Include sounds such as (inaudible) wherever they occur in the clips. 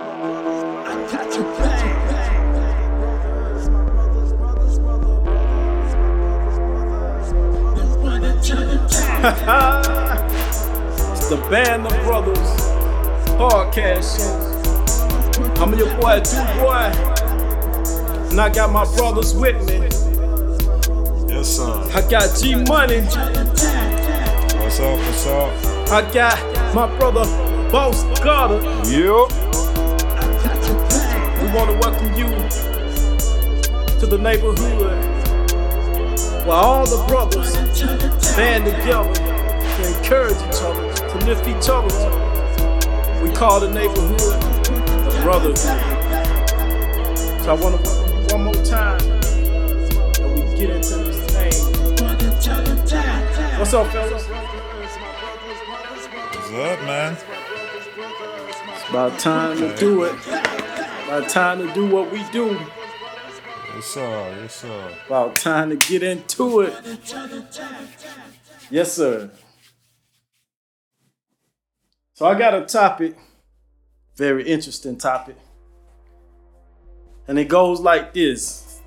it's the Band of Brothers podcast. I'm your boy, Du Boy, and I got my brothers with me. Yes, sir. I got G Money. What's up? What's up? I got my brother, Boss Carter. Yep. We want to welcome you to the neighborhood where all the brothers band together to encourage each other, to lift each other up. We call the neighborhood the brotherhood. So I want to welcome one more time and we get into this thing. What's up, fellas? What's up, man? It's about time to do it. About time to do what we do. Yes, sir. Yes, sir. About time to get into it. Yes, sir. So I got a topic, very interesting topic. And it goes like this.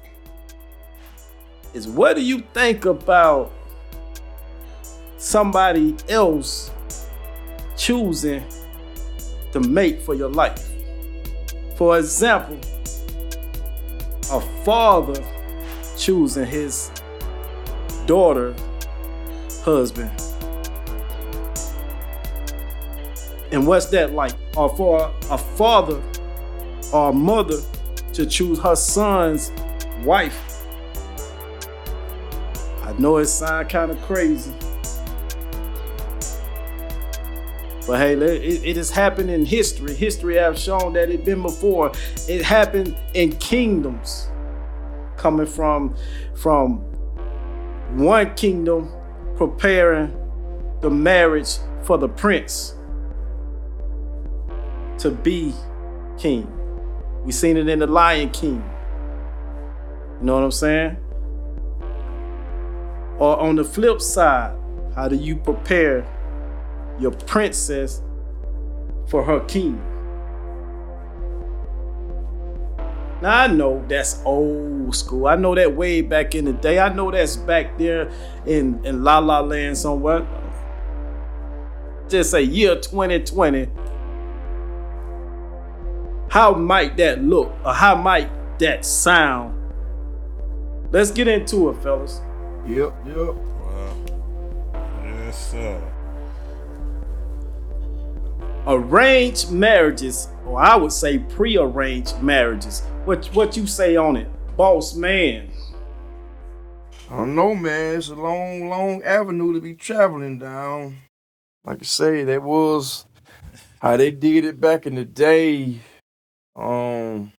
Is what do you think about somebody else choosing to mate for your life? For example, a father choosing his daughter husband. And what's that like? Or for a father or a mother to choose her son's wife. I know it sounds kind of crazy. But hey, it, it has happened in history. History has shown that it been before. It happened in kingdoms, coming from from one kingdom preparing the marriage for the prince to be king. We seen it in the Lion King. You know what I'm saying? Or on the flip side, how do you prepare your princess for her king? Now I know that's old school. I know that way back in the day. I know that's back there in, in La La Land somewhere. Just say year 2020. How might that look? Or how might that sound? Let's get into it, fellas. Yep, yep. Yes, sir. Arranged marriages, or I would say pre-arranged marriages. What what you say on it, boss man? I don't know, man. It's a long, long avenue to be traveling down. Like I say, that was how they did it back in the day. Um,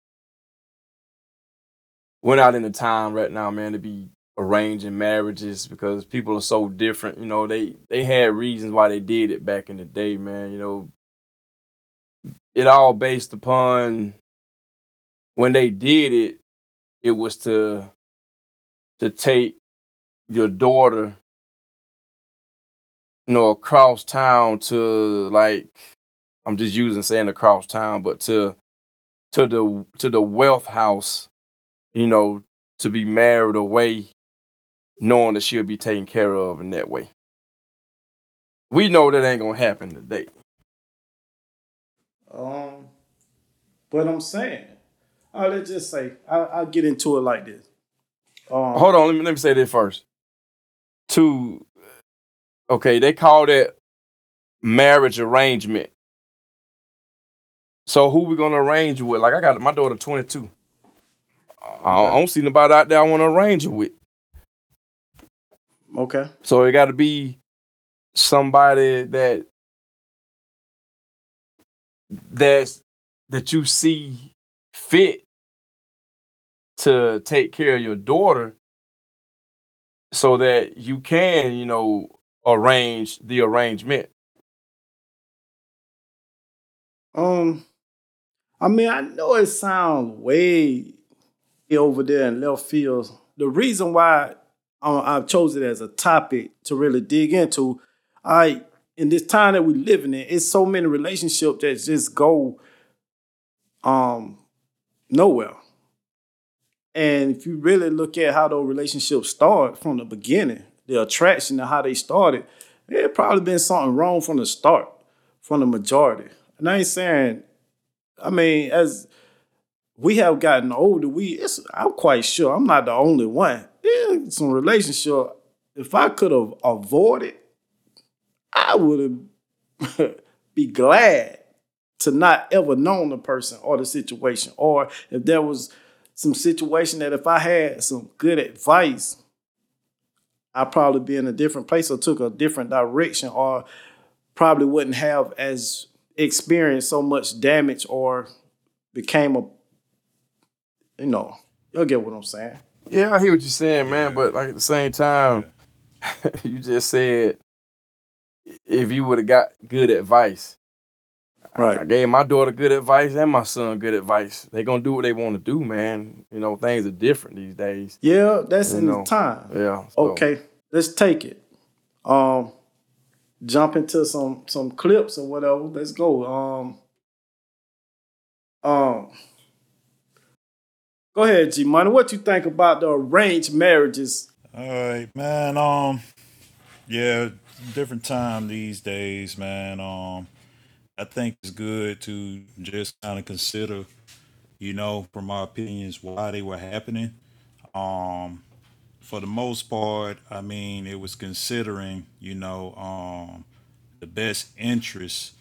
we're not in the time right now, man, to be arranging marriages because people are so different. You know, they they had reasons why they did it back in the day, man. You know, it all based upon when they did it, it was to to take your daughter, you know, across town to like I'm just using saying across town, but to to the to the wealth house, you know, to be married away, knowing that she'll be taken care of in that way. We know that ain't gonna happen today. Um, but I'm saying, uh, let's just say I, I'll get into it like this. Um, Hold on, let me let me say this first. To okay, they call that marriage arrangement. So who we gonna arrange with? Like I got my daughter 22. I don't, I don't see nobody out there I want to arrange it with. Okay. So it got to be somebody that that's that you see fit to take care of your daughter so that you can, you know, arrange the arrangement. Um, I mean, I know it sounds way over there in left field. The reason why uh, I've chosen it as a topic to really dig into, I in this time that we're living in, it's so many relationships that just go um nowhere. And if you really look at how those relationships start from the beginning, the attraction and how they started, it probably been something wrong from the start, from the majority. And I ain't saying, I mean, as we have gotten older, we it's I'm quite sure I'm not the only one. Yeah, some relationship. If I could have avoided, I would (laughs) be glad to not ever known the person or the situation. Or if there was some situation that if I had some good advice, I'd probably be in a different place or took a different direction or probably wouldn't have as experienced so much damage or became a you know, you'll get what I'm saying. Yeah, I hear what you're saying, man. But like at the same time, (laughs) you just said if you would have got good advice. Right. I gave my daughter good advice and my son good advice. They gonna do what they want to do, man. You know, things are different these days. Yeah, that's You in know, the time. Yeah. so- Okay, let's take it. Um, jump into some some clips or whatever. Let's go. Um, um, go ahead, G Money. What you think about the arranged marriages? All right, man. Um, yeah, different time these days, man. Um, I think it's good to just kind of consider, you know, from my opinions, why they were happening. Um, for the most part, I mean, it was considering, you know, um, the best interests,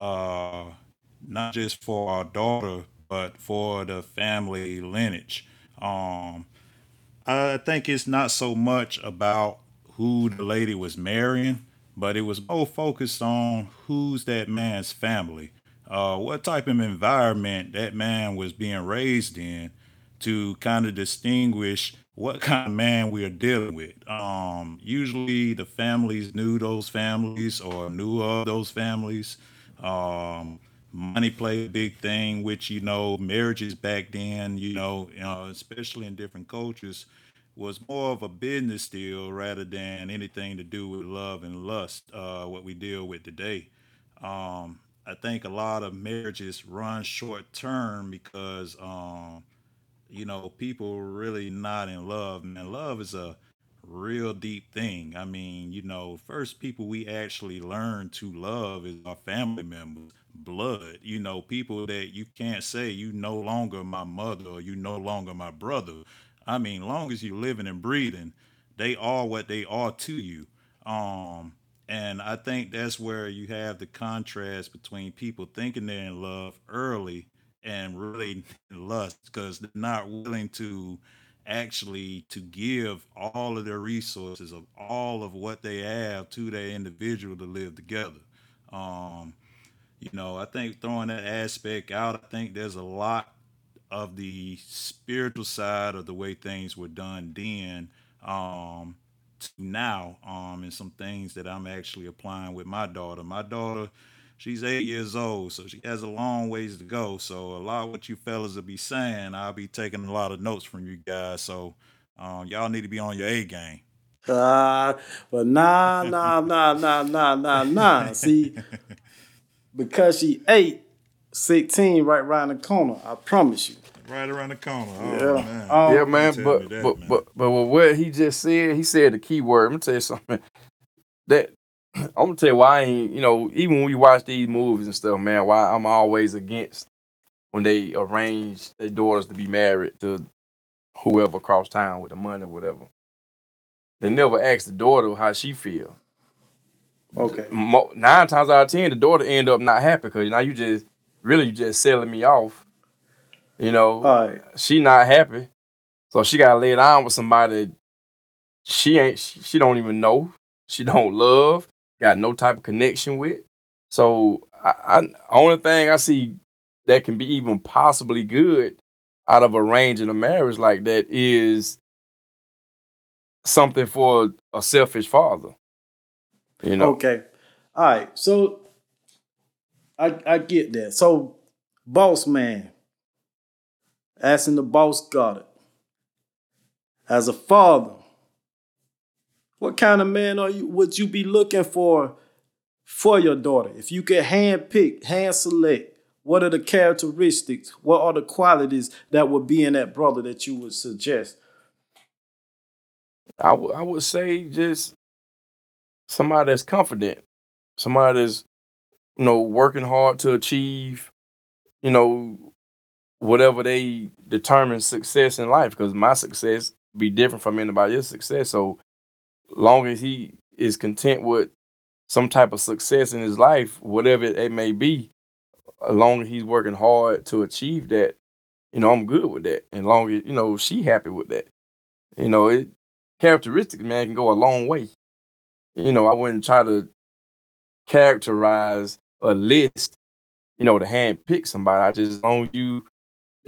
uh, not just for our daughter, but for the family lineage. Um, I think it's not so much about who the lady was marrying, but it was more focused on who's that man's family, uh, what type of environment that man was being raised in to kind of distinguish what kind of man we are dealing with. Um, usually the families knew those families or knew of those families. Um, money played a big thing, which, you know, marriages back then, you know, uh, especially in different cultures, was more of a business deal rather than anything to do with love and lust, uh, what we deal with today. Um, I think a lot of marriages run short term because, um, you know, people really not in love. Man, love is a real deep thing. I mean, you know, first people we actually learn to love is our family members, blood. You know, people that you can't say you no longer my mother or you no longer my brother. I mean, long as you're living and breathing, they are what they are to you. Um, and I think that's where you have the contrast between people thinking they're in love early and really lust because they're not willing to actually to give all of their resources of all of what they have to that individual to live together. Um, you know, I think throwing that aspect out, I think there's a lot of the spiritual side of the way things were done then um, to now, um, and some things that I'm actually applying with my daughter. My daughter, she's eight years old, so she has a long ways to go. So a lot of what you fellas will be saying, I'll be taking a lot of notes from you guys. So um, y'all need to be on your A game. Uh, but nah, nah, nah, nah, nah, nah, nah. (laughs) See, because she eight, 16 right around the corner. I promise you. Right around the corner. Oh, Yeah. man. Um, yeah, man. But that, but, man. but but with what he just said, he said the key word. I'm gonna tell you something. That (clears throat) I'm gonna tell you why I ain't. You know, even when we watch these movies and stuff, man, why I'm always against when they arrange their daughters to be married to whoever across town with the money or whatever. They never ask the daughter how she feel. Okay. Nine times out of ten, the daughter end up not happy because now you just really you just selling me off. You know, right. she not happy, so she got to lay down with somebody she ain't she, she don't even know, she (laughs) don't love, got no type of connection with. So I, I only thing I see that can be even possibly good out of arranging a marriage like that is something for a selfish father. You know, Okay. All right. So I I get that. So boss man asking the boss got it. As a father, what kind of man are you would you be looking for for your daughter? If you could hand pick, hand select, what are the characteristics? What are the qualities that would be in that brother that you would suggest? I, w- I would say just somebody that's confident, somebody that's you know working hard to achieve, you know, whatever they determine success in life. Because my success be different from anybody else's success. So long as he is content with some type of success in his life, whatever it may be, as long as he's working hard to achieve that, you know, I'm good with that. And long as, you know, she happy with that. You know, it characteristics, man, can go a long way. You know, I wouldn't try to characterize a list, you know, to hand pick somebody. I just as long as you,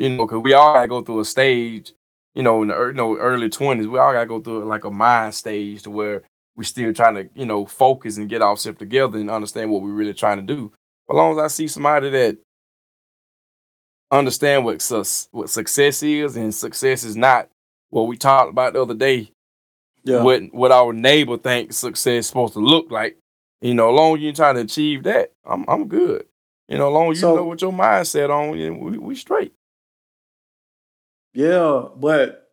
you know, because we all gotta go through a stage, you know, in the you know, early twenties, we all gotta go through like a mind stage to where we're still trying to, you know, focus and get ourselves together and understand what we're really trying to do. As long as I see somebody that understand what su- what success is and success is not what we talked about the other day. Yeah. What what our neighbor thinks success is supposed to look like. You know, as long as you're trying to achieve that, I'm I'm good. You know, as long as So- you know what your mindset on, we we straight. Yeah, but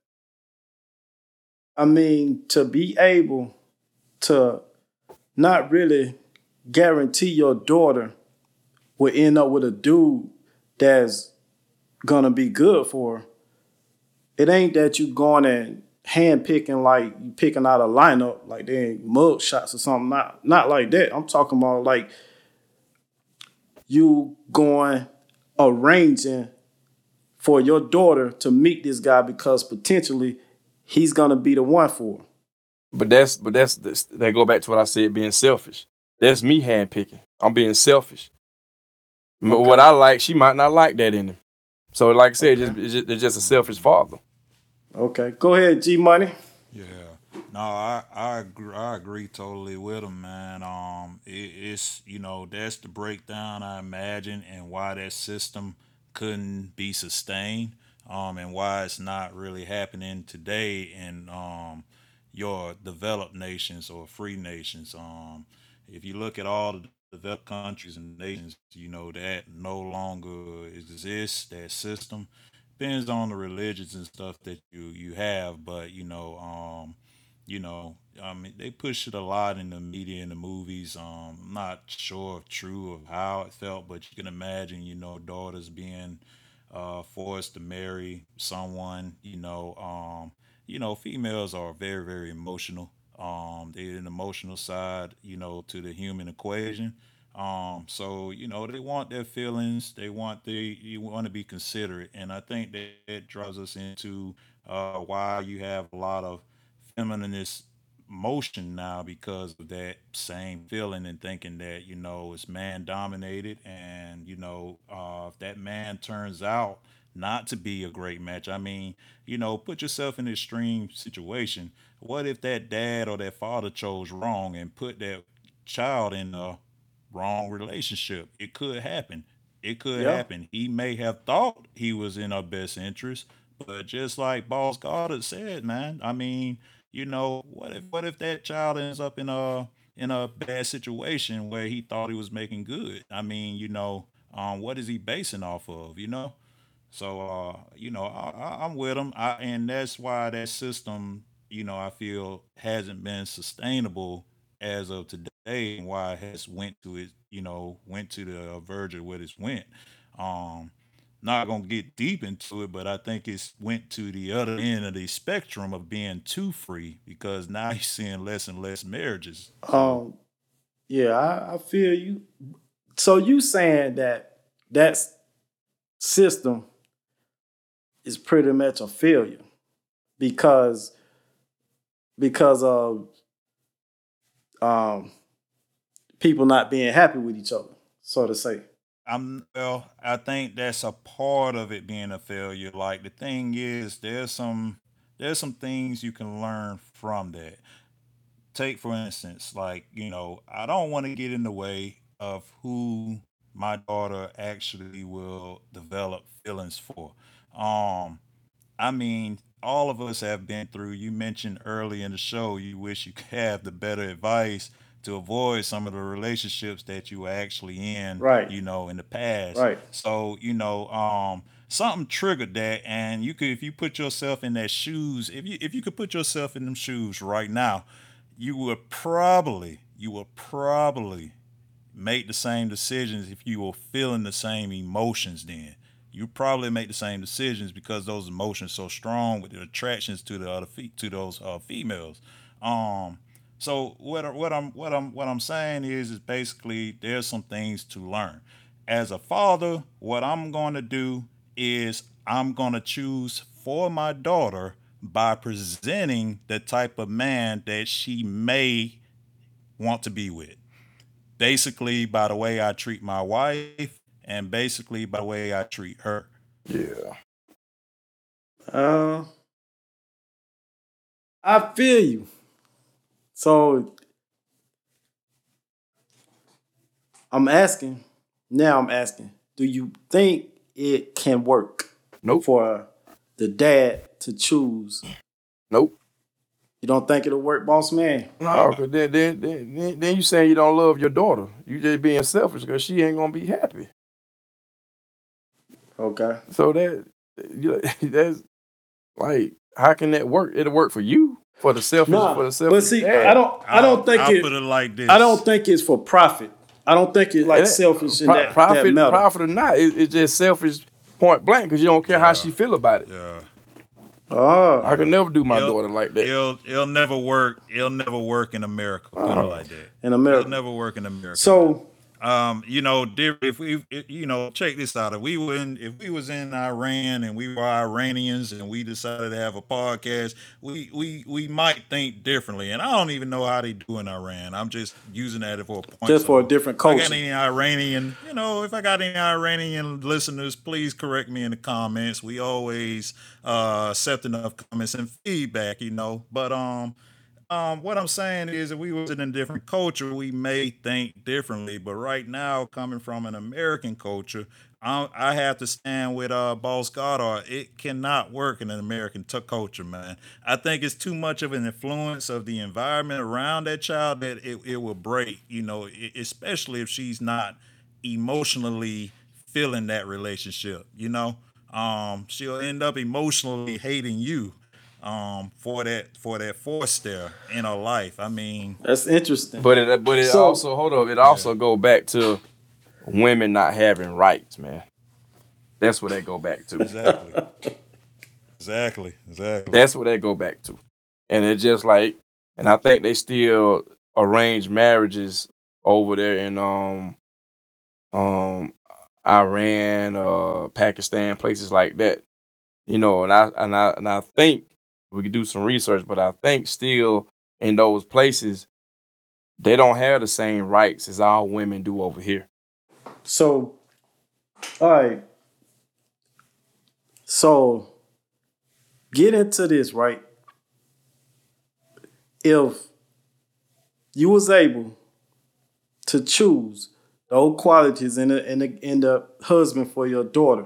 I mean, to be able to not really guarantee your daughter will end up with a dude that's gonna be good for her. It ain't that you going and hand picking like you picking out a lineup like they mug shots or something. Not not like that. I'm talking about like you going arranging for your daughter to meet this guy because potentially he's gonna be the one for her. But that's but that's, that's that go back to what I said, being selfish. That's me handpicking. I'm being selfish. But What I like, she might not like that in him. So, like I said, just, it's just, it's just a selfish father. Okay, go ahead, G Money. Yeah. No, I I agree, I agree totally with him, man. Um, it, it's you know that's the breakdown I imagine, and why that system couldn't be sustained, um, and why it's not really happening today in um your developed nations or free nations. Um, if you look at all the developed countries and nations, you know that no longer exists. That system depends on the religions and stuff that you you have, but you know, um, you know, I mean, they push it a lot in the media and the movies. Um, I'm not sure of true of how it felt, but you can imagine, you know, daughters being uh, forced to marry someone. You know, um, you know, females are very, very emotional. Um, they're an emotional side, you know, to the human equation. Um, so you know, they want their feelings. They want they you want to be considerate, and I think that drives us into uh, why you have a lot of feminist motion now because of that same feeling and thinking that you know it's man dominated and you know uh, if that man turns out not to be a great match i mean you know put yourself in an extreme situation. What if that dad or that father chose wrong and put that child in a wrong relationship? It could happen. It could Yeah. happen. He may have thought he was in our best interest but just like boss goddard said man i mean you know, what if what if that child ends up in a in a bad situation where he thought he was making good? I mean, you know, um, what is he basing off of? You know, so uh, you know, I, I'm with him, I, and that's why that system, you know, I feel hasn't been sustainable as of today, and why it has went to it, you know, went to the verge of what it's went. Um, not gonna get deep into it, but I think it's went to the other end of the spectrum of being too free because now (laughs) you're seeing less and less marriages. Um, yeah, I, I feel you. So you saying that that system is pretty much a failure because because of um people not being happy with each other, so to say. I'm well, I think that's a part of it being a failure. Like the thing is, there's some there's some things you can learn from that. take for instance, like, you know, I don't want to get in the way of who my daughter actually will develop feelings for. Um, I mean, all of us have been through. You mentioned early in the show, you wish you could have the better advice to avoid some of the relationships that you were actually in, Right. you know, in the past. Right. So, you know, um, something triggered that and you could if you put yourself in that shoes, if you if you could put yourself in them shoes right now, you would probably, you would probably make the same decisions if you were feeling the same emotions then. You probably make the same decisions because those emotions so strong with the attractions to the other fe- to those uh, females. Um, so what I- what I'm what I'm what I'm saying is is basically there's some things to learn. As a father, what I'm going to do is I'm going to choose for my daughter by presenting the type of man that she may want to be with basically by the way I treat my wife and basically by the way I treat her. Yeah. Uh, I feel you. So I'm asking. Now I'm asking. Do you think it can work Nope. for the dad to choose? Nope. You don't think it'll work, boss man? No, oh. cause then, then, then, then, then you saying you don't love your daughter. You just being selfish because she ain't gonna be happy. Okay. So that you (laughs) that's like, how can that work? It'll work for you for the selfish Nah, for the selfish. but see, dad. I don't. I don't think I'll it. put it like this. I don't think it's for profit. I don't think it's like It- selfish in Pro- that, profit, that matter. profit or not, it, it's just selfish point blank because you don't care how she feel about it. Yeah. Oh, I could never do my It'll- daughter like that. It'll it'll never work. It'll never work in America. Put uh-huh. it like that. in America, It'll never work in America. So um, you know, if we, if, you know, check this out. If we were in, if we was in Iran and we were Iranians and we decided to have a podcast, we we we might think differently. And I don't even know how they do in Iran. I'm just using that for a point. just for a different if I got culture. any Iranian, you know, if I got any Iranian listeners, please correct me in the comments. We always uh accept enough comments and feedback, you know. But um um what I'm saying is if we was in a different culture, we may think differently. But right now, coming from an American culture, I, I have to stand with uh Boss Goddard. It cannot work in an American t- culture, man. I think it's too much of an influence of the environment around that child that it, it will break, you know, especially if she's not emotionally feeling that relationship, you know. Um, she'll end up emotionally hating you um for that for that force there in her life. I mean, That's interesting. But it, but it So- also hold up. It also go back to women not having rights, man. That's what they go back to. exactly. exactly. Exactly. That's what they go back to. And it's just like, and I think they still arrange marriages over there in um um Iran, uh Pakistan, places like that. You know, and I and I and I think we could do some research, but I think still in those places they don't have the same rights as all women do over here. So, all right. So, get into this, right? If you was able to choose those qualities in the, in the, in the husband for your daughter,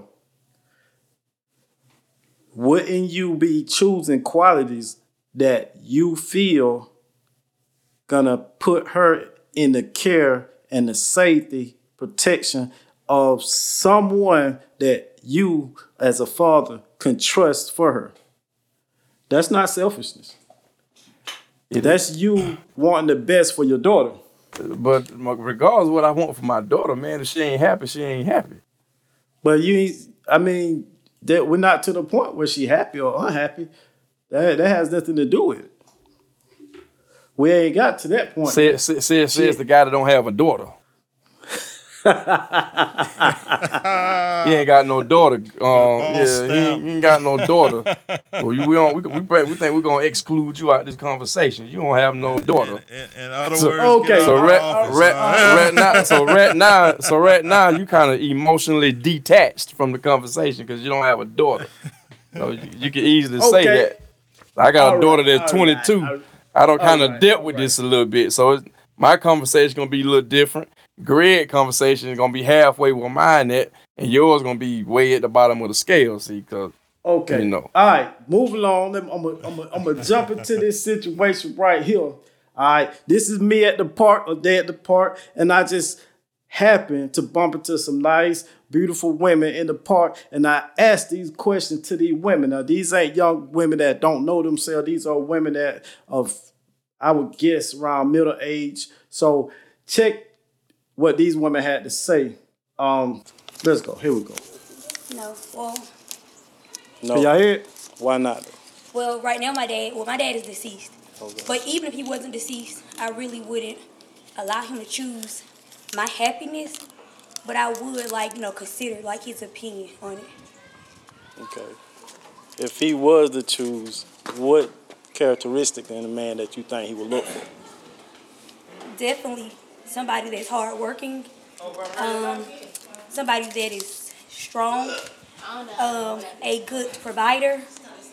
wouldn't you be choosing qualities that you feel gonna put her in the care and the safety protection of someone that you as a father can trust for her? That's not selfishness. That's you wanting the best for your daughter. But regardless of what I want for my daughter, man, if she ain't happy, she ain't happy. but you i mean that we're not to the point where she happy or unhappy. That, that has nothing to do with it. We ain't got to that point. Says says says, says the guy that don't have a daughter. (laughs) he ain't got no daughter. Um, yeah, he ain't, he ain't got no daughter. (laughs) Well, you, we don't. We, we, we think we're gonna exclude you out of this conversation. You don't have no daughter. In, in other So- words, okay. So right, office, right, huh? right now, so right now, (laughs) so right now, you kind of emotionally detached from the conversation because you don't have a daughter. So you, you can easily say that. I got All a daughter right, that's 22. all right. I don't kind of right, dealt with right. this a little bit, so it's, my conversation gonna be a little different. Greg conversation is gonna be halfway where mine at, and yours gonna be way at the bottom of the scale. See, because Okay. You know. All right. Moving along. I'm gonna I'm gonna- I'm jump into this situation right here. All right, this is me at the park or they at the park, and I just happened to bump into some nice, beautiful women in the park, and I asked these questions to these women. Now, these ain't young women that don't know themselves. These are women that of I would guess around middle age. So check what these women had to say. Um, let's go. Here we go. No. Well, Can y'all hear it? Why not? well, right now my dad. Well, my dad is deceased. Okay. But even if he wasn't deceased, I really wouldn't allow him to choose my happiness. But I would like you know consider like his opinion on it. Okay. If he was to choose, what characteristic in a man that you think he would look for? Definitely somebody that's hardworking. Um, somebody that is strong. Um, a good provider,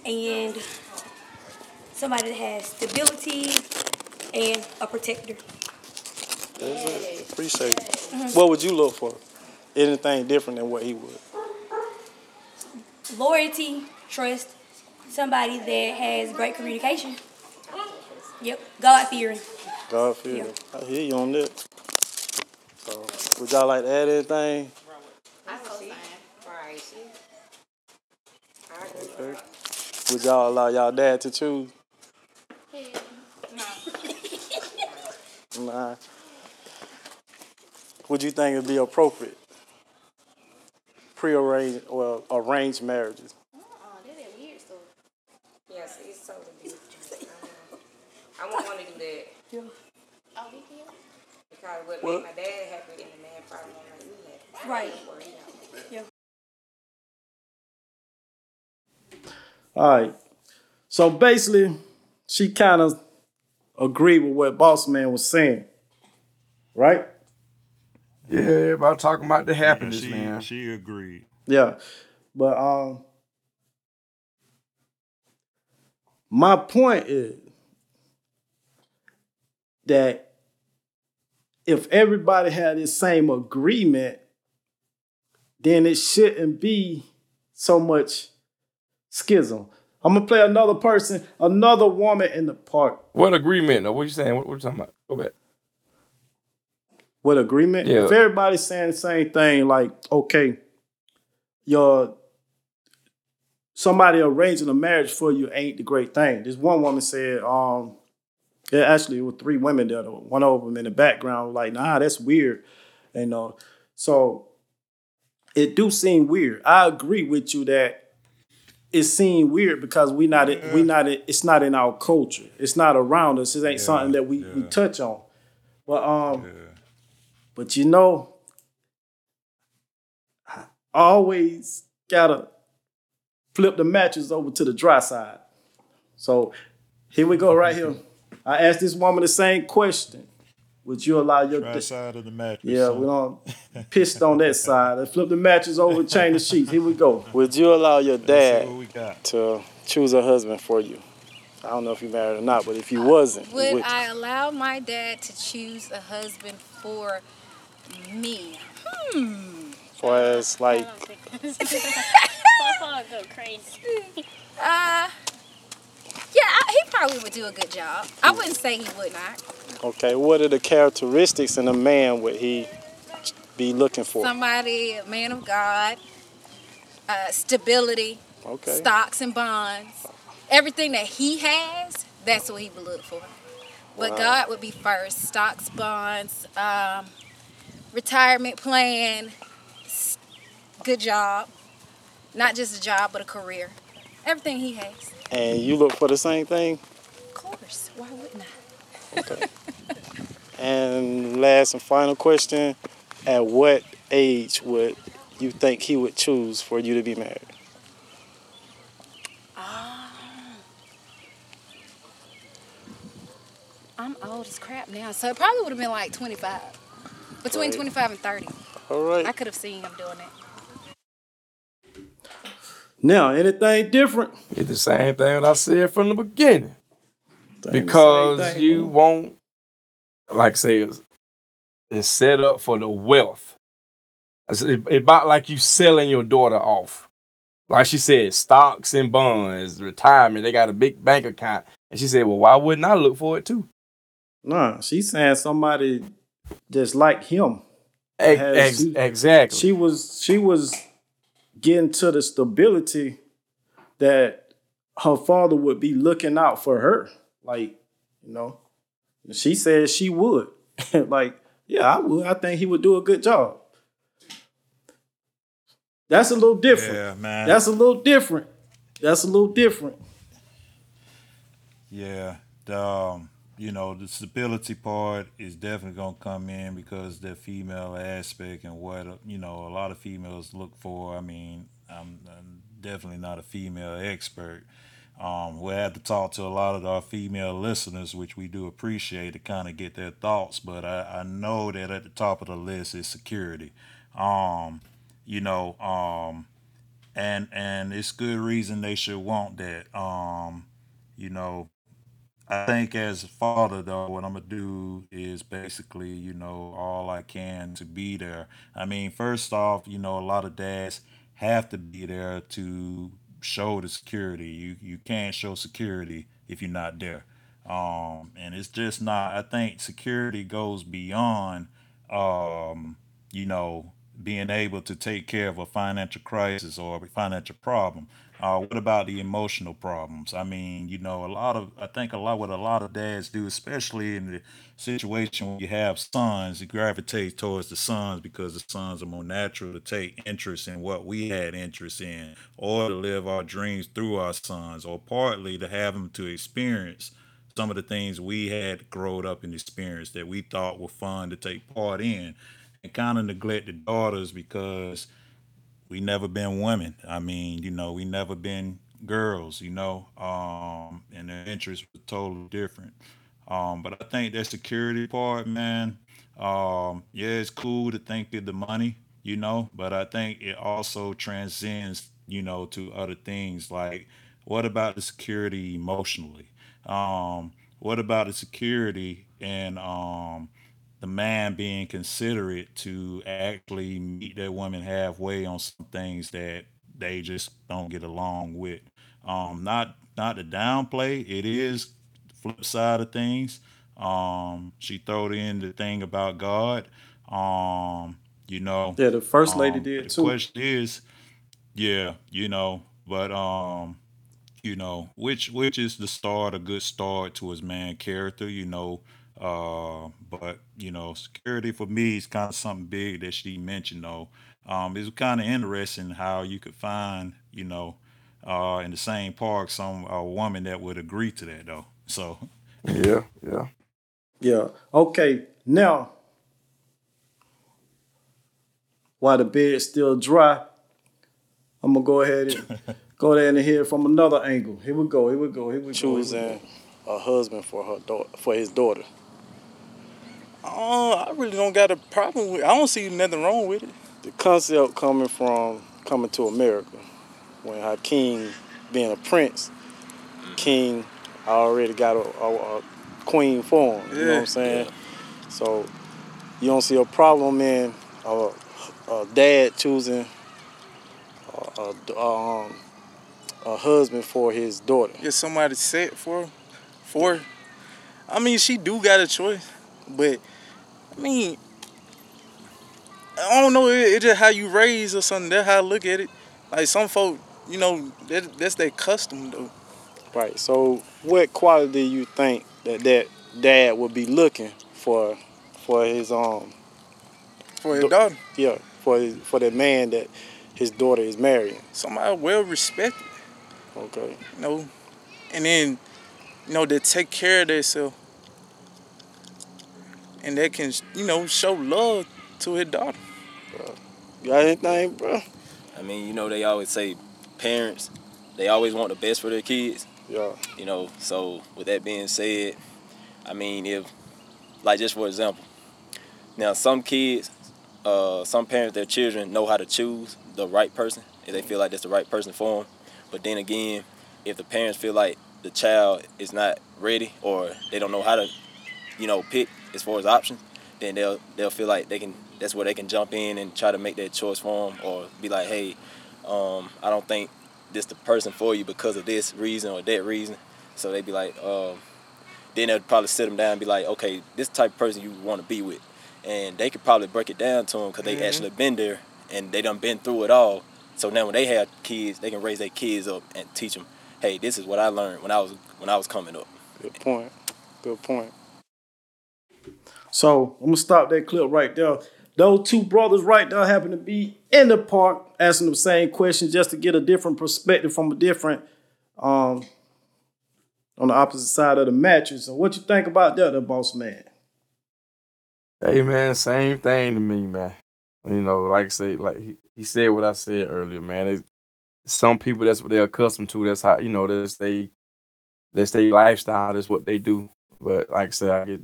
and somebody that has stability and a protector. Appreciate it. What would you look for? Anything different than what he would? loyalty, trust, somebody that has great communication. Yep, God fearing. God fear. Yeah. I hear you on that. So, would y'all like to add anything? Okay. Would y'all allow y'all dad to choose? Nah. Would you think it'd be appropriate? Pre-arranged, well, arranged marriages. Yes, it's totally weird. I won't want to do that. Because what What? made my dad happy and the man probably won't make me happy. Right. Or, you know. All right. So basically, she kind of agreed with what Boss Man was saying, right? Yeah, everybody talking about the And happiness, she, man. she agreed. Yeah. But um my point is that if everybody had the same agreement, then it shouldn't be so much schism. I'm gonna play another person, another woman in the park. What agreement? Though? What you saying? What, what you talking about? Go back. What agreement? Yeah. If everybody's saying the same thing, like, okay, your somebody arranging a marriage for you ain't the great thing. This one woman said, um, yeah, actually it was three women there. One of them in the background like, nah, that's weird. You know. So it do seem weird. I agree with you that it seemed weird because we not we not it's not in our culture. It's not around us. It ain't Yeah, something that we, we touch on. But um Yeah. but you know, I always gotta flip the matches over to the dry side. So here we go, right here. (laughs) I asked this woman the same question. Would you allow your Right side of the mattress. yeah, son. we don't pissed on that (laughs) side. Let's flip the matches over, change the sheets. Here we go. (laughs) Would you allow your dad what we got. to choose a husband for you? I don't know if you married or not, but if you wasn't, Would would- I allow my dad to choose a husband for me? Hmm. for as like (laughs) go crazy. Uh, yeah, I, he probably would do a good job. I wouldn't say he would not. Okay, what are the characteristics in a man would he be looking for? Somebody, a man of God, uh, stability, Okay. stocks and bonds, everything that he has, that's what he would look for. But Wow. God would be first. Stocks, bonds, um, retirement plan, good job, not just a job but a career. Everything he has. And you look for the same thing? Of course. Why wouldn't I? (laughs) And last and final question, at what age would you think he would choose for you to be married? Ah. I'm old as crap now, so it probably would have been like 25. Between Right. 25 and 30. All right. I could have seen him doing it. Now, anything different? It's the same thing that I said from the beginning. Same- same Because thing. you won't, like I say, it's, it's set up for the wealth. It's it, it about like you selling your daughter off. Like she said, stocks and bonds, retirement. They got a big bank account. And she said, well, why wouldn't I look for it too? Nah, she's saying somebody just like him. Ex- ex- exactly. She was she was getting to the stability that her father would be looking out for her. Like, you know, she said she would. (laughs) like, yeah, I would. I think he would do a good job. That's a little different. Yeah, man. That's a little different. That's a little different. Yeah, the um, you know the stability part is definitely gonna come in because the female aspect and what you know a lot of females look for. I mean, I'm, I'm definitely not a female expert. Um, we have to talk to a lot of our female listeners, which we do appreciate to kind of get their thoughts. But I, I know that at the top of the list is security. Um, you know, um, and and it's good reason they should want that. Um, you know, I think as a father though, what I'm gonna do is basically, you know, all I can to be there. I mean, first off, you know, a lot of dads have to be there to show the security. You you can't show security if you're not there. Um, and it's just not. I think security goes beyond, um, you know, being able to take care of a financial crisis or a financial problem. Uh, what about the emotional problems? I mean, you know, a lot of I think a lot what a lot of dads do, especially in the situation when you have sons, you gravitate towards the sons because the sons are more natural to take interest in what we had interest in, or to live our dreams through our sons, or partly to have them to experience some of the things we had growed up and experienced that we thought were fun to take part in, and kind of neglect the daughters because we never been women. I mean, you know, we never been girls, you know, um, and their interests were totally different. Um, but I think that security part, man, um, yeah, it's cool to think of the money, you know, but I think it also transcends, you know, to other things like what about the security emotionally? Um, what about the security and um, the man being considerate to actually meet that woman halfway on some things that they just don't get along with. Um, not not to downplay, it is the flip side of things. Um, she throwed in the thing about God. Um, you know, Yeah, the first lady um, did the too. The question is, yeah, you know, but um, you know, which which is the start, a good start to his man character, you know. Uh, but you know, security for me is kind of something big that she mentioned though. Um, it's kind of interesting how you could find, you know, uh, in the same park some a woman that would agree to that though. So yeah, yeah. Yeah. Okay. Now, while the bed's still dry, I'm gonna go ahead and (laughs) go there and hear from another angle. Here we go. Here we go. Here we go. here we go. choosing a husband for her daughter, for his daughter. Oh, I really don't got a problem with. It. I don't see nothing wrong with it. The concept coming from coming to America, when Hakeem being a prince, king already got a, a, a queen for him. You know what I'm saying? So you don't see a problem in a, a dad choosing a, a, um, a husband for his daughter. Get somebody set for for. I mean, she do got a choice, but I mean, I don't know. It's it just how you raise or something. That's how I look at it. Like some folk, you know, that, that's their custom though. Right. So, what quality you think that that dad would be looking for for his um For his Do- daughter, yeah for his, for the man that his daughter is marrying? somebody well respected, Okay. you know, and then you know they take care of themselves, and they can you know show love to his daughter. Got anything, bro? I mean, you know, they always say parents, they always want the best for their kids, Yeah. you know. So, with that being said, I mean, if, like, just for example, now some kids, uh, some parents, their children know how to choose the right person if they feel like that's the right person for them. But then again, if the parents feel like the child is not ready or they don't know how to, you know, pick as far as options, then they'll they'll feel like they can. That's where they can jump in and try to make that choice for them, or be like, hey, um, I don't think this the person for you because of this reason or that reason. So they'd be like, um, then they'll probably sit them down and be like, okay, this type of person you want to be with, and they could probably break it down to them because they Mhm. actually been there and they done been through it all. So now when they have kids, they can raise their kids up and teach them, hey, this is what I learned when I was when I was coming up. Good point. Good point. So I'm gonna stop that clip right there. Those two brothers right there happen to be in the park asking the same question just to get a different perspective from a different um on the opposite side of the mattress. So what you think about that, the boss man? Hey man, same thing to me, man. You know, like I said, like he, he said what I said earlier, man. It, some people that's what they're accustomed to. That's how you know that's they that's their lifestyle. That's what they do. But like I said, I get,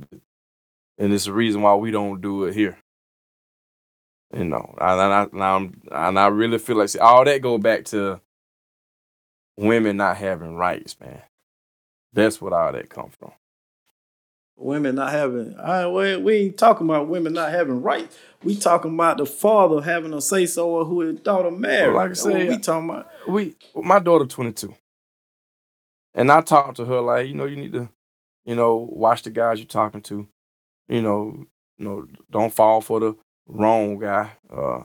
and it's the reason why we don't do it here. You know, and I, and I, and I really feel like see, all that go back to women not having rights, man. That's what all that come from. Women not having I we, we ain't talking about women not having rights. We talking about the father having a say so or who his daughter married. Well, like I said, we talking about. we my daughter 22 and i talked to her like you know you need to you know watch the guys you're talking to you know you know don't fall for the wrong guy uh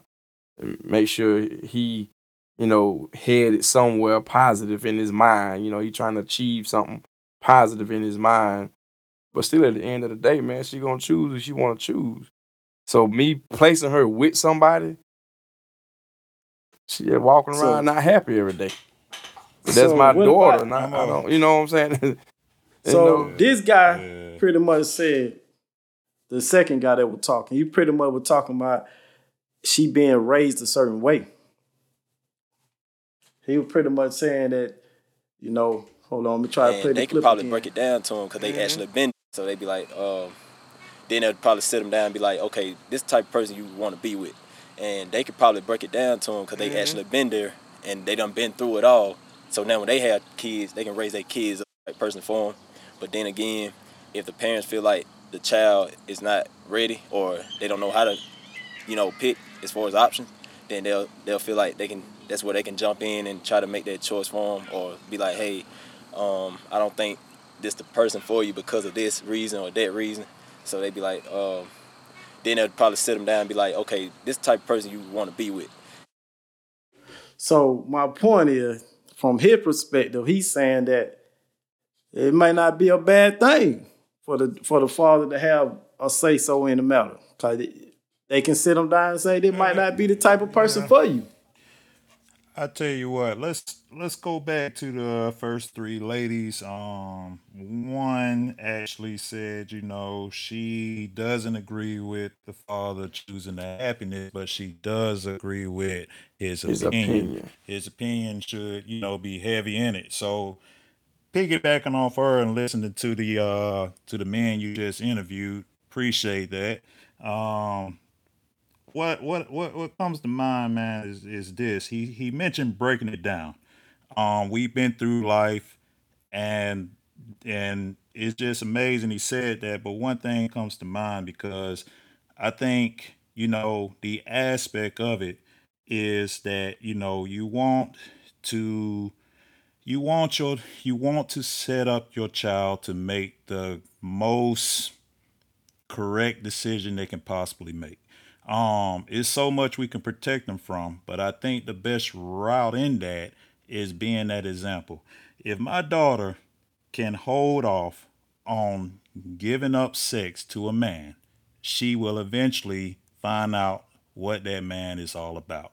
make sure he you know headed somewhere positive in his mind you know he trying to achieve something positive in his mind but still at the end of the day man she gonna choose if she want to choose so me placing her with somebody she walking So- around not happy every day but that's So my daughter. about- and I, I'm I a- don't, you know what I'm saying? (laughs) You So know, this guy Yeah. pretty much said the second guy that was talking, he pretty much was talking about she being raised a certain way. He was pretty much saying that, you know, hold on, let me try to play and the they clip could probably again. break it down to him because they Mhm. actually been. So they'd be like, um, then they'd probably sit them down and be like, okay, this type of person you want to be with, and they could probably break it down to them because they Mhm. actually been there and they done been through it all. So now when they have kids, they can raise their kids a person for them. But then again, if the parents feel like the child is not ready or they don't know how to, you know, pick as far as options, then they'll they'll feel like they can. That's where they can jump in and try to make that choice for them, or be like, hey, um, I don't think this the person for you because of this reason or that reason. So they'd be like, um, then they'll probably sit them down and be like, okay, this type of person you want to be with. So my point is, from his perspective, he's saying that it might not be a bad thing for the for the father to have a say so in the matter. Cause they, they can sit them down and say they might not be the type of person for you. I tell you what, let's let's go back to the first three ladies. Um, one actually said, you know, she doesn't agree with the father choosing the happiness, but she does agree with his, His opinion. opinion. His opinion should, you know, be heavy in it. So piggybacking off her and listening to the uh to the man you just interviewed, appreciate that. Um what what what what comes to mind, man, is is this. He he mentioned breaking it down. Um, we've been through life, and and it's just amazing he said that. But one thing comes to mind because I think you know the aspect of it is that you know you want to you want your you want to set up your child to make the most correct decision they can possibly make. Um, it's so much we can protect them from, but I think the best route in that is being that example. If my daughter can hold off on giving up sex to a man, she will eventually find out what that man is all about.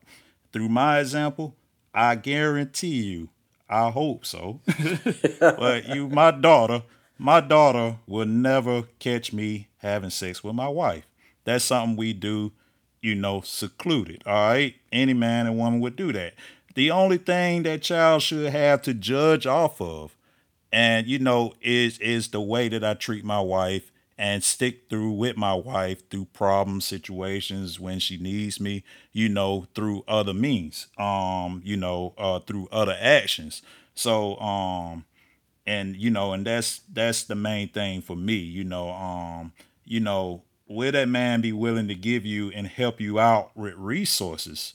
Through my example, I guarantee you, I hope so. but you, my daughter, my daughter will never catch me having sex with my wife. That's something we do, you know, secluded. All right. Any man and woman would do that. The only thing that child should have to judge off of, and you know, is is the way that I treat my wife and stick through with my wife through problem situations when she needs me, you know, through other means, um, you know, uh, through other actions. So, um, and you know, and that's that's the main thing for me, you know, um, you know, will that man be willing to give you and help you out with resources,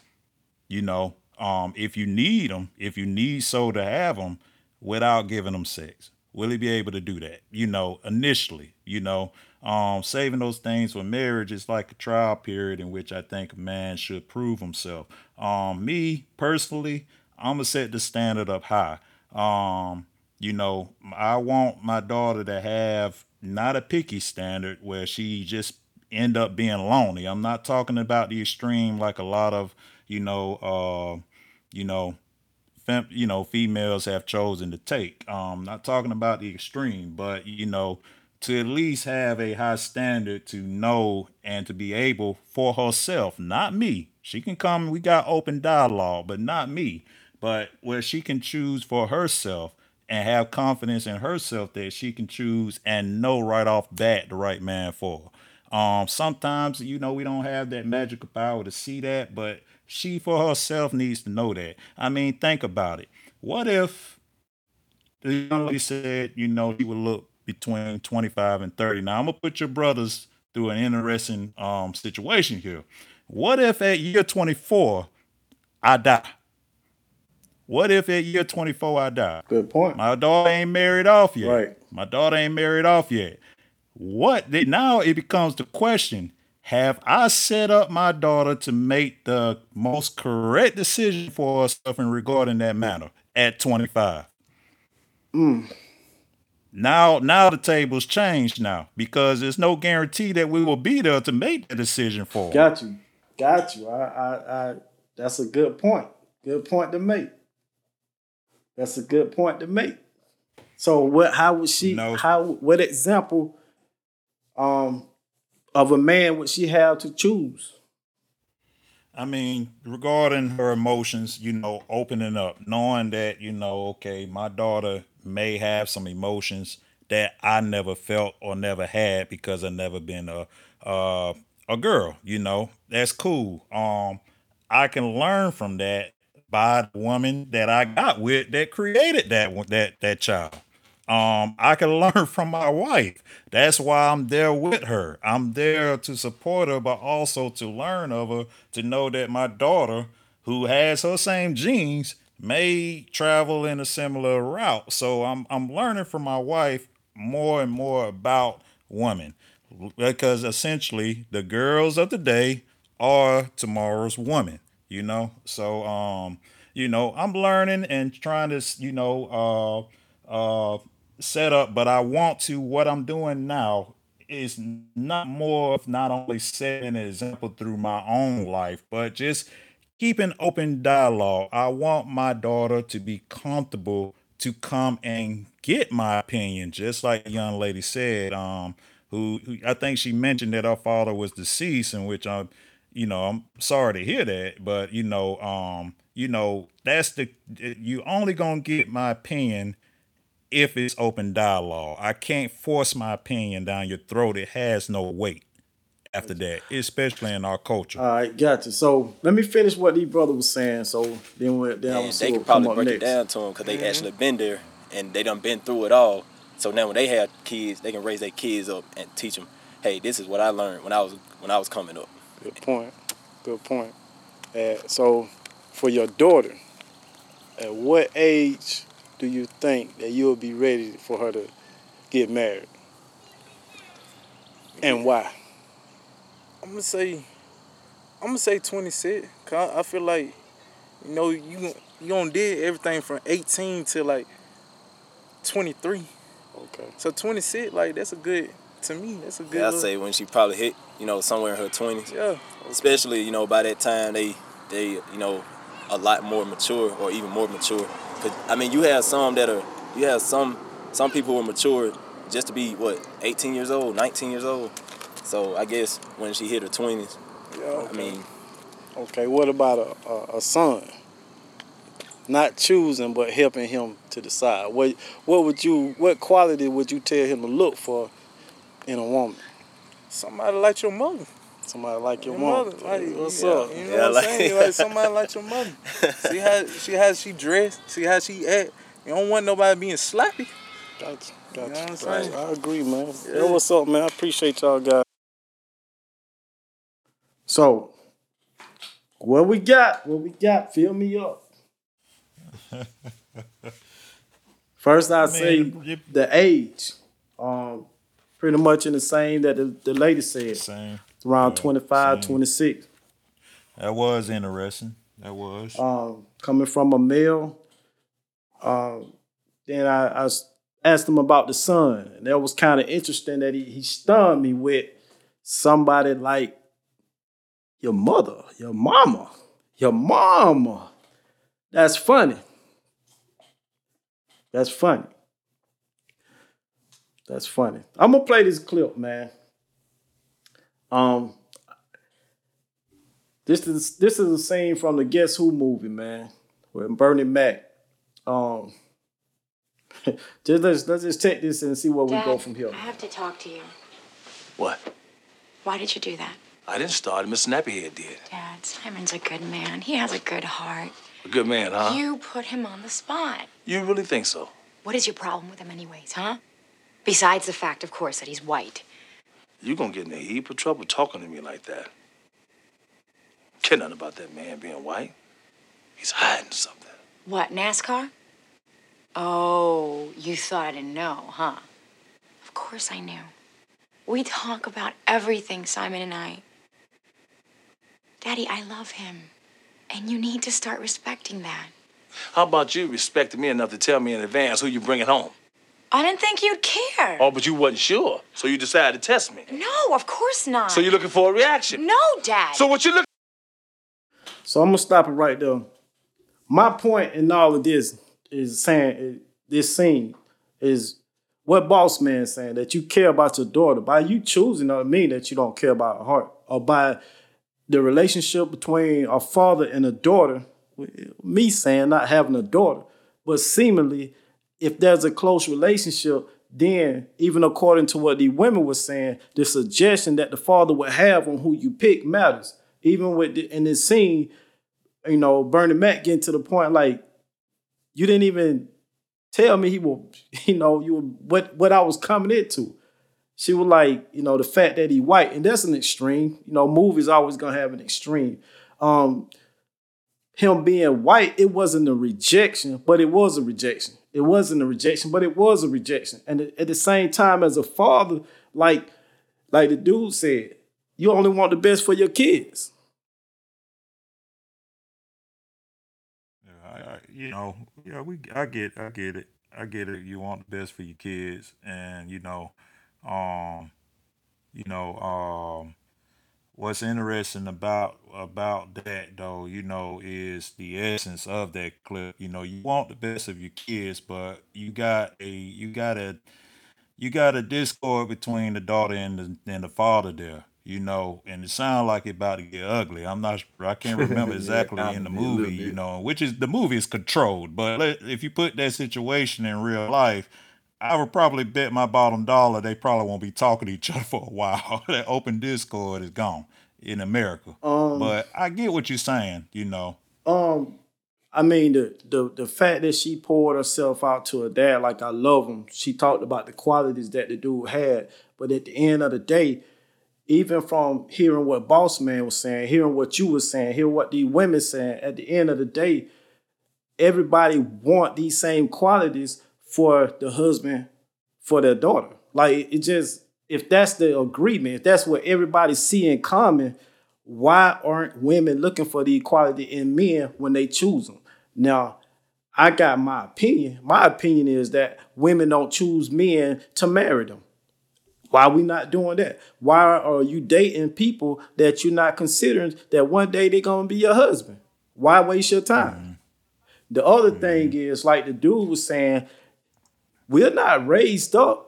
you know, um, if you need them, if you need so to have them, without giving them sex, Will he be able to do that? You know, initially, you know, um, saving those things for marriage is like a trial period in which I think a man should prove himself. Um, me personally, I'm gonna set the standard up high. Um, you know, I want my daughter to have not a picky standard where she just end up being lonely. I'm not talking about the extreme like a lot of, you know, uh, you know, fem- you know, females have chosen to take. Um, not talking about the extreme, but you know, to at least have a high standard to know and to be able for herself, not me. She can come, we got open dialogue, but not me. But where she can choose for herself and have confidence in herself that she can choose and know right off bat the right man for her. Um, sometimes, you know, we don't have that magical power to see that, but she for herself needs to know that. I mean, think about it. What if the young lady said, you know, he would look between 25 and 30. Now I'm gonna put your brothers through an interesting um situation here. What if at year 24 I die? What if at year 24 I die? Good point. My daughter ain't married off yet. Right. My daughter ain't married off yet. What now it becomes the question have I set up my daughter to make the most correct decision for herself in regarding that matter at 25? Now, now the tables changed now because there's no guarantee that we will be there to make the decision for. her. Got you. Got you. I, I, I, that's a good point. Good point to make. That's a good point to make. So what? How would she? No. How? What example? Um, of a man would she have to choose? I mean, regarding her emotions, you know, opening up, knowing that, you know, okay, my daughter may have some emotions that I never felt or never had because I never been a uh, a girl, you know. That's cool. Um I can learn from that by the woman that I got with that created that that that child. Um, I can (laughs) learn from my wife. That's why I'm there with her. I'm there to support her, but also to learn of her, to know that my daughter, who has her same genes, may travel in a similar route. So I'm I'm learning from my wife more and more about women. Because essentially the girls of the day are tomorrow's women, you know? So um, you know, I'm learning and trying to, you know, uh uh set up, but I want to what I'm doing now is not more of not only setting an example through my own life, but just keeping open dialogue. I want my daughter to be comfortable to come and get my opinion, just like the young lady said, um, who, who I think she mentioned that her father was deceased, in which I'm, you know, I'm sorry to hear that, but you know, um, you know, that's the you only gonna get my opinion if it's open dialogue. I can't force my opinion down your throat. It has no weight after that, especially in our culture. All right, gotcha. So let me finish what these brother was saying. So then we then I'm And they what could probably break next. it down to them because they actually been there and they done been through it all. So now when they have kids, they can raise their kids up and teach them, hey, this is what I learned when I was when I was coming up. Good point. Good point. Uh, so, for your daughter, at what age do you think that you'll be ready for her to get married? And why? I'm gonna say, I'm gonna say 26. Cause I, I feel like, you know, you you gonna did everything from 18 to like 23. Okay. So 26, like that's a good to me. That's a good. Yeah, I little- say when she probably hit, you know, somewhere in her twenties. Yeah. Especially, you know, by that time they they, you know, a lot more mature or even more mature. Cause I mean, you have some that are, you have some some people who are mature just to be what 18 years old, 19 years old. So I guess when she hit her 20s, Yeah. I mean, Okay. What about a, a, a son? Not choosing, but helping him to decide. What What would you? What quality would you tell him to look for in a woman? Somebody like your mother. Somebody like your, Your mom. mother, like, What's yeah, up? You know Yeah, what I'm like- saying? Like somebody like your mother. (laughs) See how see how she dressed. See how she act. You don't want nobody being sloppy. Gotcha. You know Gotcha. what I'm saying? I agree, man. Yeah. Yo, what's up, man? I appreciate y'all guys. So what we got? What we got? Fill me up. (laughs) First, I Man, say you- the age. Um, pretty much in the same that the, the lady said. Same. Around Yeah, 25, same. 26. That was interesting. That was. um, coming from a male. Um, then I asked him about the son, and that was kind of interesting that he, he stunned me with somebody like your mother, your mama, your mama. That's funny. That's funny. That's funny. I'm gonna play this clip, man. Um, this is this is a scene from the Guess Who movie, man, with Bernie Mac. Um, (laughs) just let's let's just take this and see where we go from here. I have to talk to you. What? Why did you do that? I didn't start it. Miss Snappyhead did. Dad, Simon's a good man. He has a good heart. A good man, huh? You, You put him on the spot. You really think so? What is your problem with him, anyways, huh? Besides the fact, of course, that he's white. You gonna get in a heap of trouble talking to me like that. Care nothing about that man being white. He's hiding something. What, NASCAR? Oh, you thought I didn't know, huh? Of course I knew. We talk about everything, Simon and I. Daddy, I love him. And you need to start respecting that. How about you respecting me enough to tell me in advance who you're bringing home? I didn't think you'd care. Oh, but you wasn't sure, so you decided to test me. No, of course not. So you're looking for a reaction. No, Dad. So what you looking? So I'm gonna stop it right there. My point in all of this is saying this scene is what boss man is saying that you care about your daughter by you choosing doesn't mean that you don't care about her heart or by the relationship between a father and a daughter. Me saying not having a daughter, but seemingly if there's a close relationship, then even according to what the women were saying, the suggestion that the father would have on who you pick matters. Even with the, in this scene, you know, Bernie Mac getting to the point like you didn't even tell me he will, (laughs) you know, you were, what what I was coming into. She was like, you know, the fact that he white, and that's an extreme. You know, movies always gonna have an extreme. Um, him being white, it wasn't a rejection, but it was a rejection. It wasn't a rejection, but it was a rejection. And at the same time, as a father, like like the dude said, you only want the best for your kids. I, I, you know, yeah, we, I get, I get it, I get it. You want the best for your kids, and you know, um, you know, um, what's interesting about about that though, you know, is the essence of that clip. You know, you want the best of your kids, but you got a, you got a, you got a discord between the daughter and the and the father there. You know, and it sounds like it about to get ugly. I'm not, sure- I can't remember (laughs) exactly kinda in the bit, a little movie. You know, which is the movie is controlled. But let, if you put that situation in real life, I would probably bet my bottom dollar they probably won't be talking to each other (laughs) for a while. (laughs) that open discord is gone in America. Um, but I get what you're saying. You know, Um, I mean the the the fact that she poured herself out to her dad, like I love him. She talked about the qualities that the dude had, but at the end of the day, even from hearing what Boss Man was saying, hearing what you were saying, hearing what these women saying, at the end of the day, everybody want these same qualities for the husband for their daughter. Like it just if that's the agreement, if that's what everybody see in common, why aren't women looking for the equality in men when they choose them? Now, I got my opinion. My opinion is that women don't choose men to marry them. Why are we not doing that? Why are you dating people that you're not considering that one day they're gonna be your husband? Why waste your time? Mm-hmm. The other mm-hmm. thing is, like the dude was saying, we're not raised up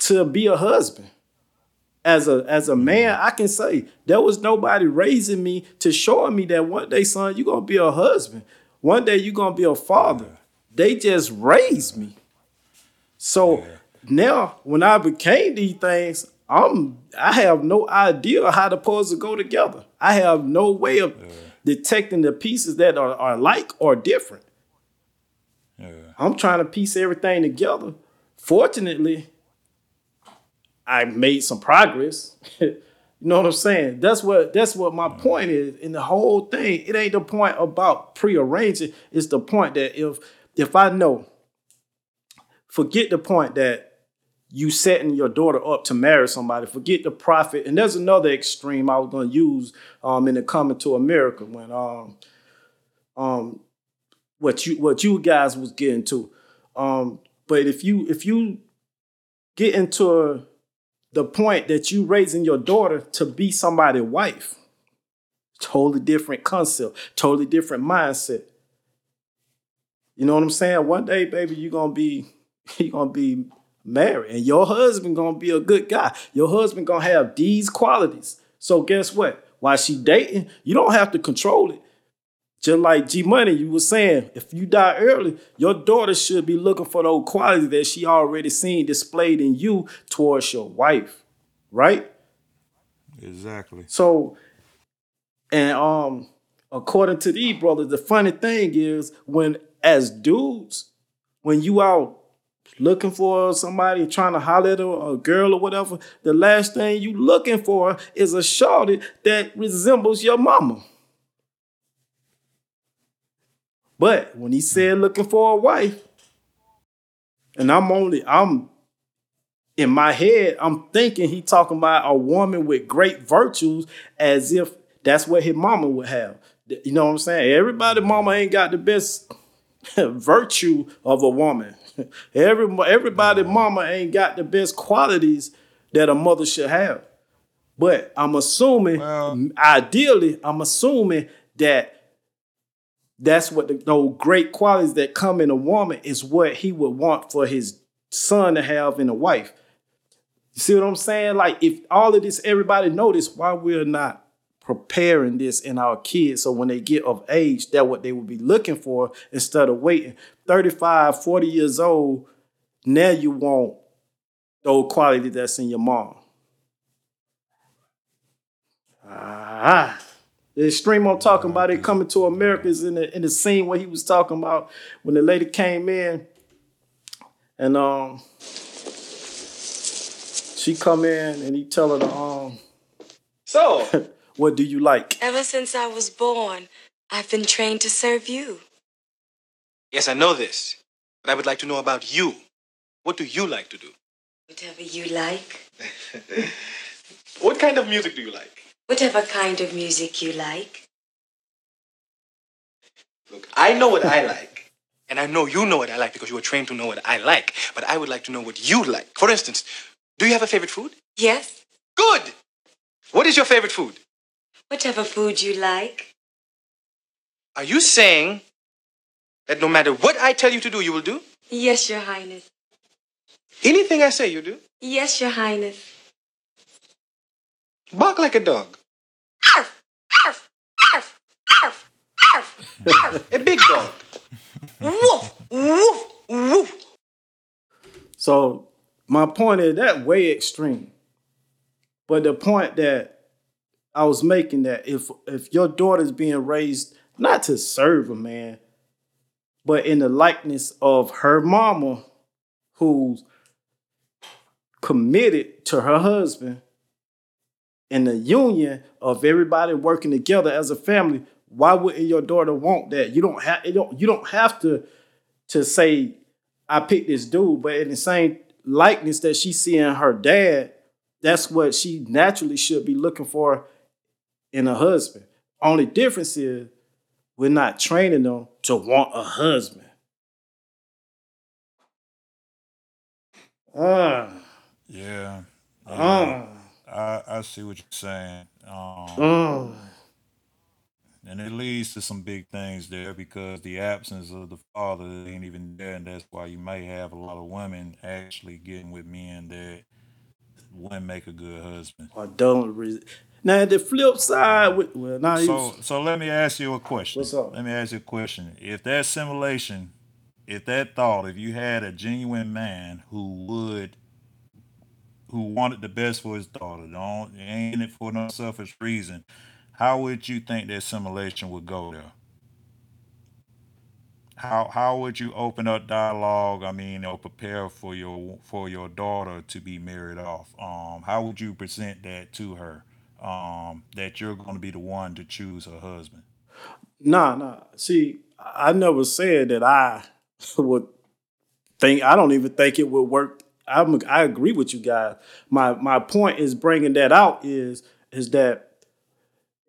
to be a husband. As a as a man, I can say there was nobody raising me to show me that one day, son, you're gonna be a husband. One day you're gonna be a father. They just raised me. So now when I became these things, I'm I have no idea how the puzzle go together. I have no way of detecting the pieces that are, are like or different. I'm trying to piece everything together. Fortunately, I made some progress. (laughs) you know what I'm saying? That's what that's what my point is in the whole thing. It ain't the point about prearranging. It's the point that if if I know forget the point that you setting your daughter up to marry somebody. Forget the profit. And there's another extreme I was going to use um, in the coming to America when um, um, what you what you guys was getting to. Um, but if you if you get into the point that you raising your daughter to be somebody's wife, totally different concept, totally different mindset. You know what I'm saying? One day, baby, you're gonna be (laughs) you're gonna be married, and your husband gonna be a good guy. Your husband gonna have these qualities. So guess what? While she dating, you don't have to control it. Just like G Money, you were saying, if you die early, your daughter should be looking for those qualities that she already seen displayed in you towards your wife, right? Exactly. So, and um, according to these brothers, the funny thing is when as dudes, when you out looking for somebody trying to holler at a, a girl or whatever, the last thing you looking for is a shawty that resembles your mama. But when he said looking for a wife, and I'm only I'm in my head, I'm thinking he talking about a woman with great virtues as if that's what his mama would have. You know what I'm saying? Everybody mama ain't got the best (laughs) virtue of a woman. (laughs) Every everybody mama ain't got the best qualities that a mother should have. But I'm assuming, ideally, I'm assuming that that's what the, those great qualities that come in a woman is what he would want for his son to have in a wife. You see what I'm saying? Like if all of this everybody notice why we're not preparing this in our kids so when they get of age that what they would be looking for instead of waiting 35 40 years old now you want those quality that's in your mom ah the extreme I'm talking about it coming to America is in the in the scene where he was talking about when the lady came in and um she come in and he tell her to um So (laughs) what do you like? Ever since I was born, I've been trained to serve you. Yes, I know this. But I would like to know about you. What do you like to do? Whatever you like, (laughs) What kind of music do you like? Whatever kind of music you like. Look, I know what I like. And I know you know what I like because you were trained to know what I like. But I would like to know what you like. For instance, do you have a favorite food? Yes, Good! What is your favorite food? whatever food you like. Are you saying that no matter what I tell you to do, you will do? Yes, Your Highness. Anything I say, you do? Yes, Your Highness. Bark like a dog. A big dog. Woof, woof, woof. So my point is that way extreme. But the point that I was making that if if your daughter's being raised not to serve a man, but in the likeness of her mama, who's committed to her husband, in the union of everybody working together as a family, why wouldn't your daughter want that? You don't have you don't you don't have to to say I picked this dude, but in the same likeness that she seeing her dad, that's what she naturally should be looking for in a husband. Only difference is we're not training them to want a husband. Ah, Yeah. Ah. yeah. I, I see what you're saying. Um, Mm. And it leads to some big things there because the absence of the father ain't even there. And that's why you may have a lot of women actually getting with men that wouldn't make a good husband. or don't. Re- now the flip side, well, now So, so let me ask you a question. What's up? Let me ask you a question. If that simulation, if that thought, if you had a genuine man who would, who wanted the best for his daughter, don't ain't it for no selfish reason, how would you think the assimilation would go there? How how would you open up dialogue? I mean, or prepare for your for your daughter to be married off? Um, how would you present that to her? Um, that you're going to be the one to choose her husband. Nah, nah. See, I never said that I (laughs) would think I don't even think it would work. I'm, I agree with you guys. My my point is bringing that out is is that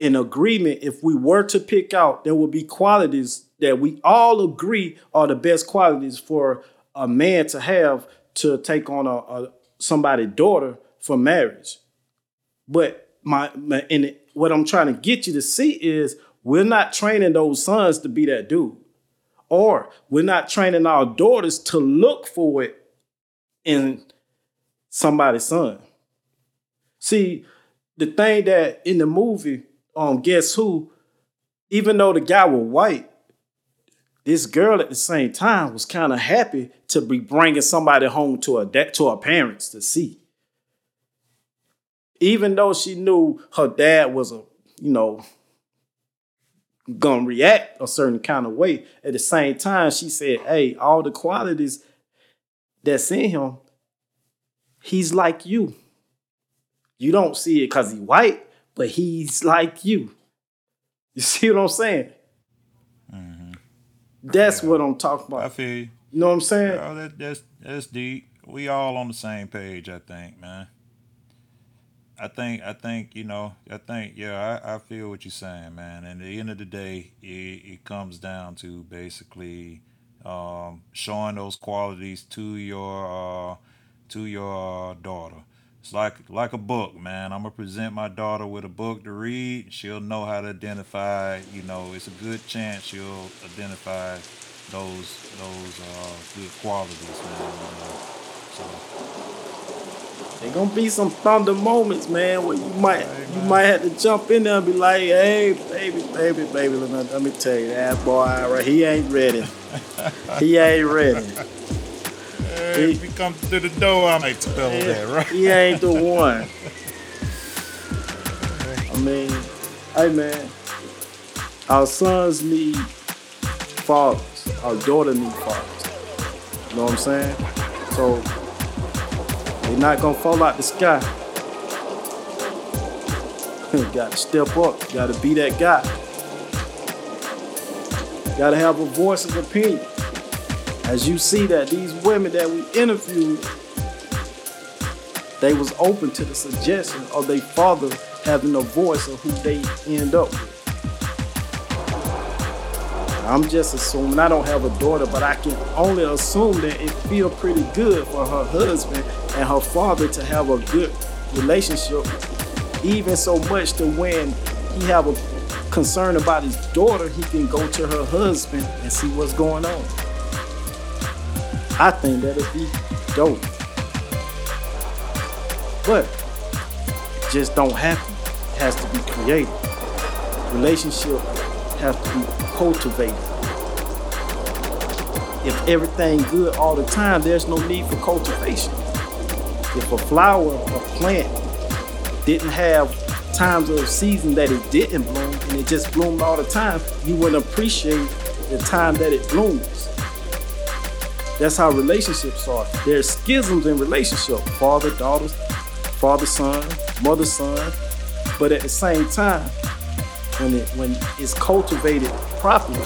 in agreement, if we were to pick out, there would be qualities that we all agree are the best qualities for a man to have to take on a, a somebody's daughter for marriage. But my, my and what I'm trying to get you to see is we're not training those sons to be that dude. Or we're not training our daughters to look for it in somebody's son. See, the thing that in the movie, um, Guess Who, even though the guy was white, this girl at the same time was kind of happy to be bringing somebody home to her to her parents to see. Even though she knew her dad was a, you know, gonna react a certain kind of way, at the same time she said, "Hey, all the qualities that's in him, he's like you. You don't see it because he white, but he's like you. You (laughs) see what I'm saying? That's what I'm talking about. I feel you. You know what I'm saying? Bro, that, that's that's deep. We all on the same page, I think, man. I think I think you know I think yeah I, I feel what you're saying, man. And at the end of the day, it, it comes down to basically um, showing those qualities to your uh, to your daughter. It's like like a book, man. I'm gonna present my daughter with a book to read. She'll know how to identify. You know, it's a good chance she'll identify those those uh, good qualities, man. You know? So There gonna be some thunder moments, man, where you might you might have to jump in there and be like, hey, baby, baby, baby, let me, let me tell you, that boy, right, he ain't ready. he ain't ready. (laughs) Hey, if he comes to the door, I might spell that, right? He ain't the one. I mean, hey man, our sons need fathers. Our daughter need fathers. You know what I'm saying? So they're not gonna fall out the sky. (laughs) gotta step up. Gotta be that guy. Gotta have a voice of opinion. As you see that these women that we interviewed, they was open to the suggestion of their father having a voice of who they end up with. I'm just assuming I don't have a daughter, but I can only assume that it feel pretty good for her husband and her father to have a good relationship, even so much to when he have a concern about his daughter, he can go to her husband and see what's going on. I think that'd be dope. But it just don't happen. It has to be created. Relationship has to be cultivated. If everything good all the time, there's no need for cultivation. If a flower or plant didn't have times of season that it didn't bloom and it just bloomed all the time, you wouldn't appreciate the time that it blooms. That's how relationships are. There's schisms in relationship. Father, daughters, father, son, mother, son. But at the same time, when it when it's cultivated properly,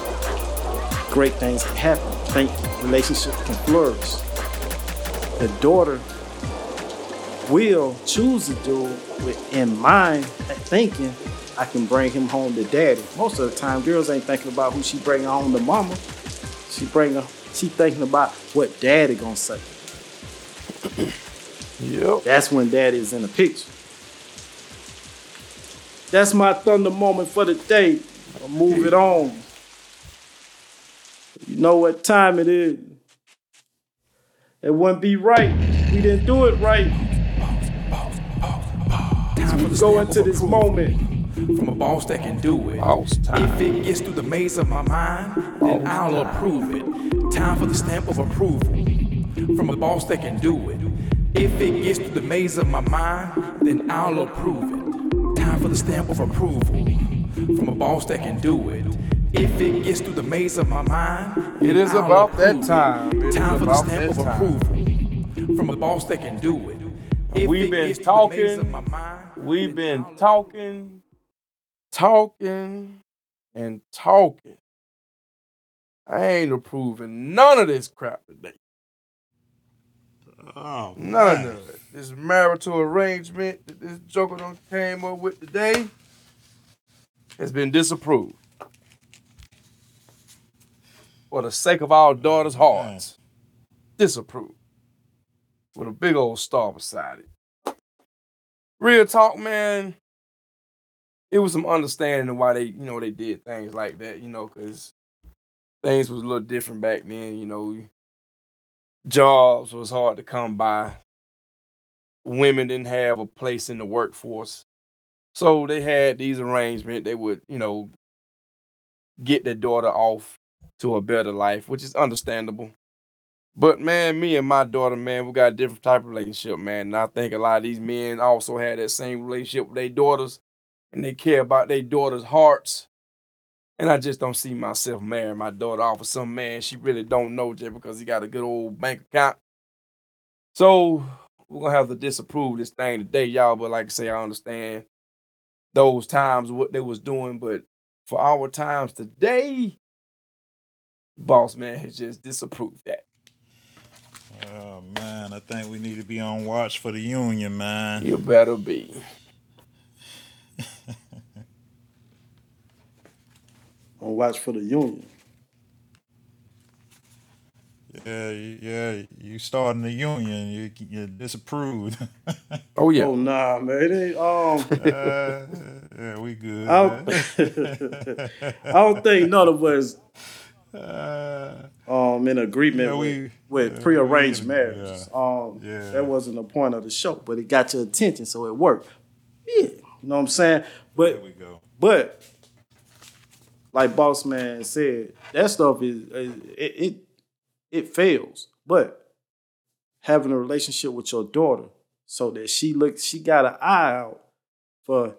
great things can happen. Think relationships can flourish. The daughter will choose to do with in mind thinking I can bring him home to daddy. Most of the time, girls ain't thinking about who she bring home to mama. She bring her, she thinking about what daddy gonna say. Yep. That's when daddy is in the picture. That's my thunder moment for the day. I'll move it on. You know what time it is. It wouldn't be right. We didn't do it right. So we go into this moment. From a boss that can do it. If it gets through the maze of my mind, then I'll approve it. Time for the stamp of approval. From a boss that can do it. If it gets through the maze of my mind, then I'll approve it. Time for the stamp of approval. From a boss that can do it. If it gets through the maze of my mind, It is I'll about that approve it. time. Time for the stamp of time. approval. From a boss that can do it. If We've it been gets through the maze of talking. my mind, We've been talking, talking, and talking. I ain't approving none of this crap today. Oh, None man. of it. This marital arrangement that this joker done came up with today has been disapproved. For the sake of our daughters' oh, hearts. Disapproved. With a big old star beside it. Real talk, man. It was some understanding of why they, you know, they did things like that, you know, because things was a little different back then, you know. Jobs was hard to come by women didn't have a place in the workforce. So they had these arrangements. They would, you know, get their daughter off to a better life, which is understandable. But man, me and my daughter, man, we got a different type of relationship, man. And I think a lot of these men also had that same relationship with their daughters, and they care about their daughters' hearts. And I just don't see myself marrying my daughter off of some man she really don't know just because he got a good old bank account. So we're gonna have to disapprove this thing today, y'all. But like I say, I understand those times what they was doing, but for our times today, boss man has just disapproved that. Oh man, I think we need to be on watch for the union, man. You better be. On watch for the union. Yeah, yeah, you starting the union, you you disapproved. (laughs) Oh yeah. Oh nah, man. It ain't um Uh, yeah, we good. I don't. (laughs) I don't think none of us Uh, um in agreement Yeah, we- with, with yeah, prearranged we- marriages. Um Yeah. that wasn't the point of the show, but it got your attention, so it worked. Yeah. You know what I'm saying? But there we go. But like Boss Man said, that stuff is it, it it fails. But having a relationship with your daughter so that she looks she got an eye out for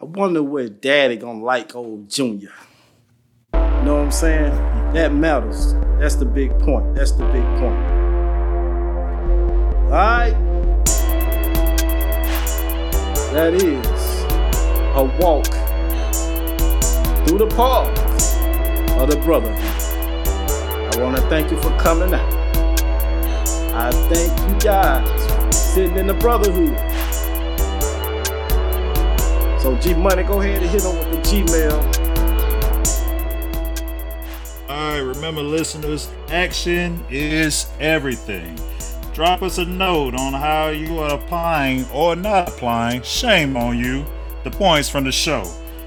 I wonder what daddy gonna like old Junior. You know what I'm saying? That matters. That's the big point. That's the big point. Alright. That is a walk through the path of the brotherhood. I want to thank you for coming out. I thank you guys for sitting in the brotherhood. So G Money, go ahead and hit them with the Gmail. All right, remember, listeners, action is everything. Drop us a note on how you are applying or not applying. Shame on you. The points from the show.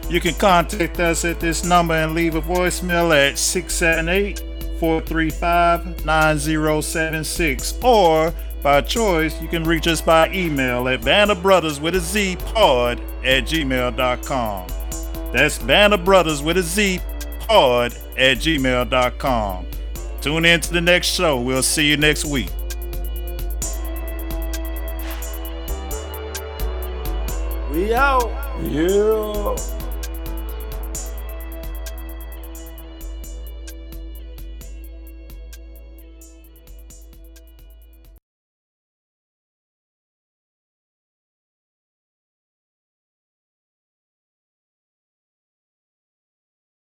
You can contact us at this number and leave a voicemail at 678 435 9076. Or by choice, you can reach us by email at bandofbrothers with a Z pod at gmail.com. That's bandofbrothers with a Z pod at gmail.com. Tune in to the next show. We'll see you next week. We out. Yeah.